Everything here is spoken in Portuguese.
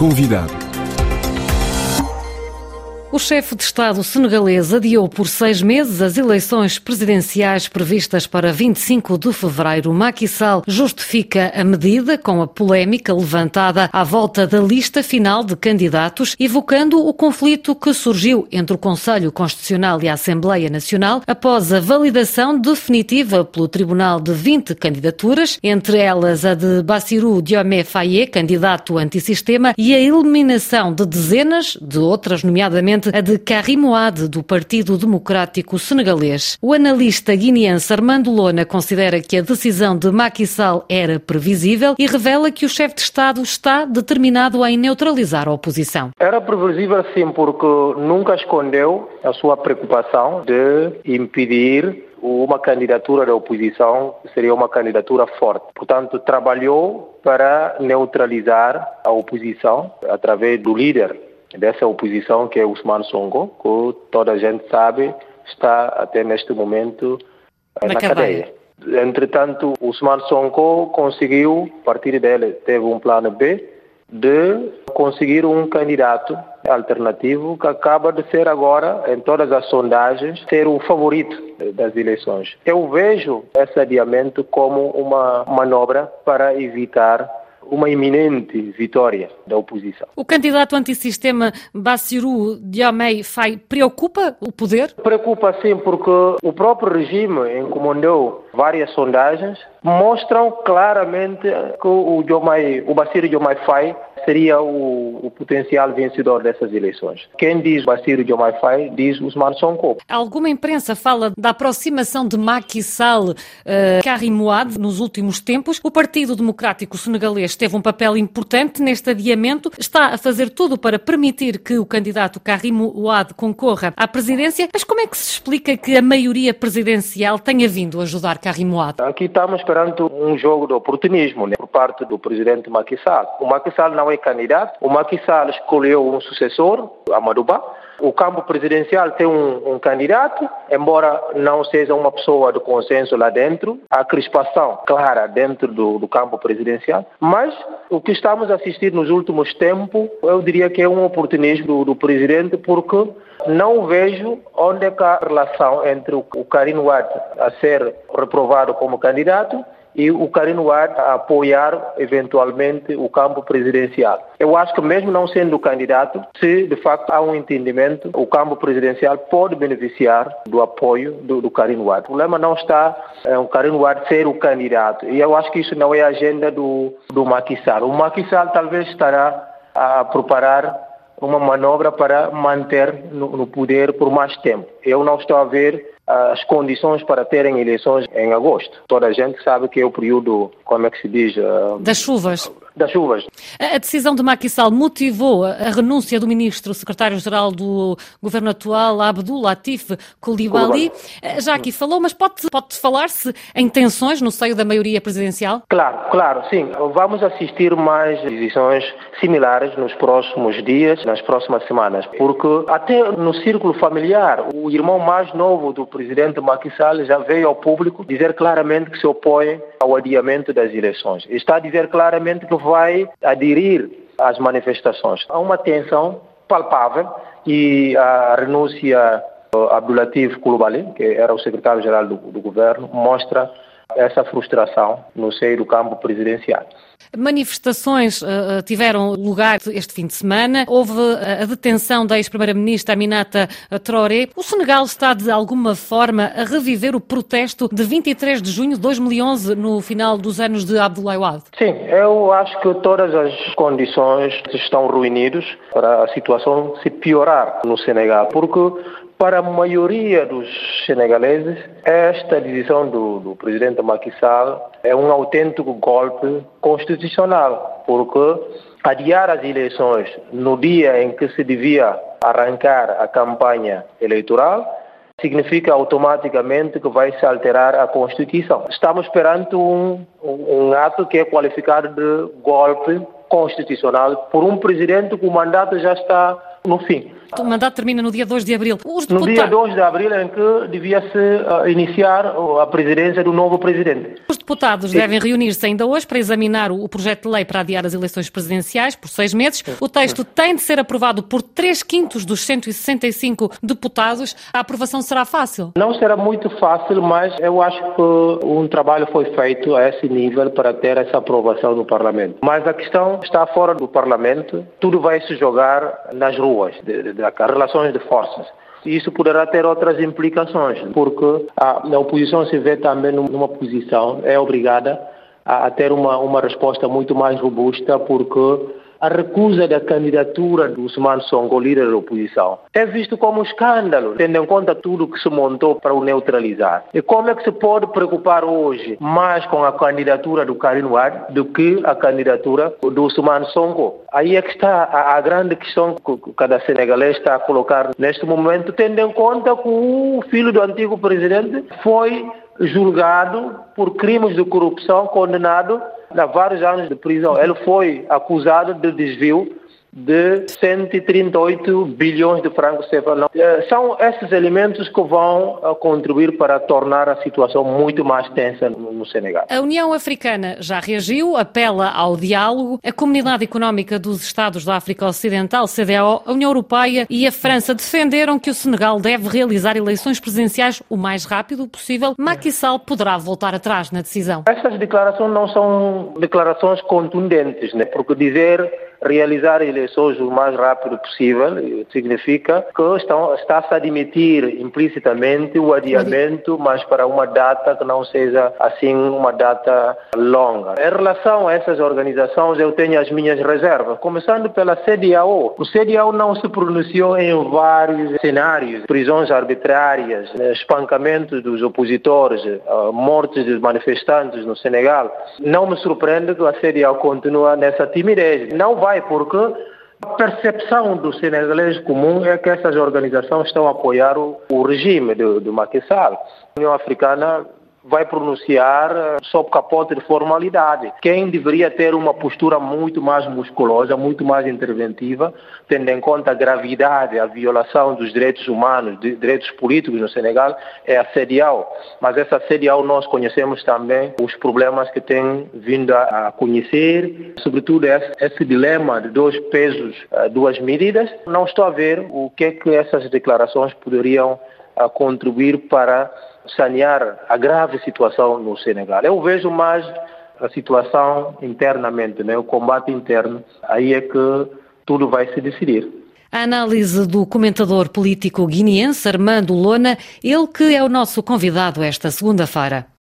Convidado. O chefe de Estado senegalês adiou por seis meses as eleições presidenciais previstas para 25 de fevereiro. Macky Sall justifica a medida com a polémica levantada à volta da lista final de candidatos, evocando o conflito que surgiu entre o Conselho Constitucional e a Assembleia Nacional após a validação definitiva pelo Tribunal de 20 candidaturas, entre elas a de Bassirou Diomaye Faye, candidato antissistema, e a eliminação de dezenas de outras, nomeadamente a de Karim Ouad, do Partido Democrático Senegalês. O analista guineense Armando Lona considera que a decisão de Macky Sall era previsível e revela que o chefe de Estado está determinado em neutralizar a oposição. Era previsível sim, porque nunca escondeu a sua preocupação de impedir uma candidatura da oposição seria uma candidatura forte. Portanto, trabalhou para neutralizar a oposição através do líder dessa oposição que é Usman Sonko, que toda a gente sabe está até neste momento eh, na, na cadeia. cadeia. Entretanto, Usman Sonko conseguiu, a partir dele, teve um plano B de conseguir um candidato alternativo que acaba de ser agora, em todas as sondagens, ser o favorito das eleições. Eu vejo esse adiamento como uma manobra para evitar uma iminente vitória da oposição. O candidato antissistema Bassirou Diomaye Faye preocupa o poder? Preocupa sim, porque o próprio regime encomendou várias sondagens mostram claramente que o, Diomaye, o Bassirou Diomaye Faye seria o, o, potencial vencedor dessas eleições. Quem diz Bassirou Diomaye diz Usman Sonko. Alguma imprensa fala da aproximação de Macky Sall uh, Karim nos últimos tempos. O Partido Democrático Senegalês teve um papel importante neste adiamento. Está a fazer tudo para permitir que o candidato Karim Ouad concorra à presidência. Mas como é que se explica que a maioria presidencial tenha vindo ajudar Karim Ouad? Aqui estamos perante um jogo de oportunismo né, por parte do presidente Macky Sall. O Macky Sall não é candidato. O Macky Sall escolheu um sucessor, Amadouba. O campo presidencial tem um, um, candidato, embora não seja uma pessoa de consenso lá dentro, há crispação clara dentro do, do campo presidencial, mas o que estamos a assistir nos últimos tempos, eu diria que é um oportunismo do, do presidente, porque não vejo onde é que a relação entre o, Karim Wade a ser reprovado como candidato e o Carinuar a apoiar eventualmente o campo presidencial. Eu acho que mesmo não sendo candidato, se de facto há um entendimento, o campo presidencial pode beneficiar do apoio do, do O problema não está em o Carinuar ser o candidato e eu acho que isso não é a agenda do, do Sall. O Sall talvez estará a preparar uma manobra para manter no, no poder por mais tempo. Eu não estou a ver as condições para terem eleições em agosto. Toda a gente sabe que é o período, como é que se diz? Ah, das chuvas. Das chuvas. A decisão de Macky Sall motivou a renúncia do ministro secretário-geral do governo atual, Abdul Latif Coulibaly. Ah, já aqui falou, mas pode, pode falar-se em tensões no seio da maioria presidencial? Claro, claro, sim. Vamos assistir mais decisões similares nos próximos dias, nas próximas semanas, porque até no círculo familiar, o irmão mais novo do presidente Macky Sall já veio ao público dizer claramente que se opõe ao adiamento das eleições. Está a dizer claramente que vai aderir às manifestações. Há uma tensão palpável e a renúncia Abdulatif Coulibaly, que era o secretário-geral do, do governo, mostra essa frustração no seio do campo presidencial. Manifestações uh, tiveram lugar este fim de semana. Houve a detenção da ex-primeira-ministra Aminata Traoré. O Senegal está, de alguma forma, a reviver o protesto de 23 de junho de 2011, no final dos anos de Abdoulaye Wade? Sim, eu acho que todas as condições estão reunidas para a situação se piorar no Senegal, porque para a maioria dos senegaleses, esta decisão do, do presidente Macky Sall é um autêntico golpe constitucional, porque adiar as eleições no dia em que se devia arrancar a campanha eleitoral significa automaticamente que vai se alterar a Constituição. Estamos perante um, um ato que é qualificado de golpe constitucional por um presidente que o mandato já está no fim. O mandato termina no dia 2 de abril. Deputados... No dia 2 de abril, em que devia-se uh, iniciar a presidência do novo presidente. Os deputados Sim. devem reunir-se ainda hoje para examinar o projeto de lei para adiar as eleições presidenciais por seis meses. O texto tem de ser aprovado por 3 quintos dos 165 deputados. A aprovação será fácil? Não será muito fácil, mas eu acho que um trabalho foi feito a esse nível para ter essa aprovação no Parlamento. Mas a questão está fora do Parlamento. Tudo vai se jogar nas ruas, de, de, de, relações de forças. Isso poderá ter outras implicações, porque a, a oposição se vê também numa posição, é obrigada a, a ter uma, uma resposta muito mais robusta, porque a recusa da candidatura do Usman Sonko, líder da oposição, é visto como um escândalo, tendo em conta tudo que se montou para o neutralizar. E como é que se pode preocupar hoje mais com a candidatura do Karim Wad do que a candidatura do Usman Sonko? Aí é que está a, a grande questão que cada senegalês está a colocar neste momento, tendo em conta que o filho do antigo presidente foi julgado por crimes de corrupção, condenado a vários anos de prisão. Ele foi acusado de desvio de 138 bilhões de francos CFA. Eh, são esses elementos que vão eh, contribuir para tornar a situação muito mais tensa no Senegal. A União Africana já reagiu, apela ao diálogo. A Comunidade Económica dos Estados da África Ocidental, CDAO, a União Europeia e a França defenderam que o Senegal deve realizar eleições presidenciais o mais rápido possível. Macky Sall poderá voltar atrás na decisão. Essas declarações não são declarações contundentes, né? porque dizer realizar eleições o mais rápido possível significa que estão, está-se a admitir implicitamente o adiamento, mas para uma data que não seja assim uma data longa. Em relação a essas organizações, eu tenho as minhas reservas, começando pela CDAO. O CDAO não se pronunciou em vários cenários, prisões arbitrárias, espancamentos dos opositores, mortes dos manifestantes no Senegal. Não me surpreende que a CDAO continue nessa timidez. Não vai vai, porque a percepção do senegalês comum é que essas organizações estão a apoiar o, o regime do, do Macky Sall. A União Africana vai pronunciar eh, sob capote de formalidade. Quem deveria ter uma postura muito mais musculosa, muito mais interventiva, tendo em conta a gravidade, a violação dos direitos humanos, de direitos políticos no Senegal, é a CEDIAO. Mas essa CEDIAO nós conhecemos também os problemas que tem vindo a conhecer, sobretudo esse, esse dilema de dois pesos, eh, duas medidas. Não estou a ver o que é que essas declarações poderiam eh, contribuir para sanear a grave situação no Senegal. Eu vejo mais a situação internamente, né? o combate interno, aí é que tudo vai se decidir. A análise do comentador político guineense Armando Lona, ele que é o nosso convidado esta segunda-feira.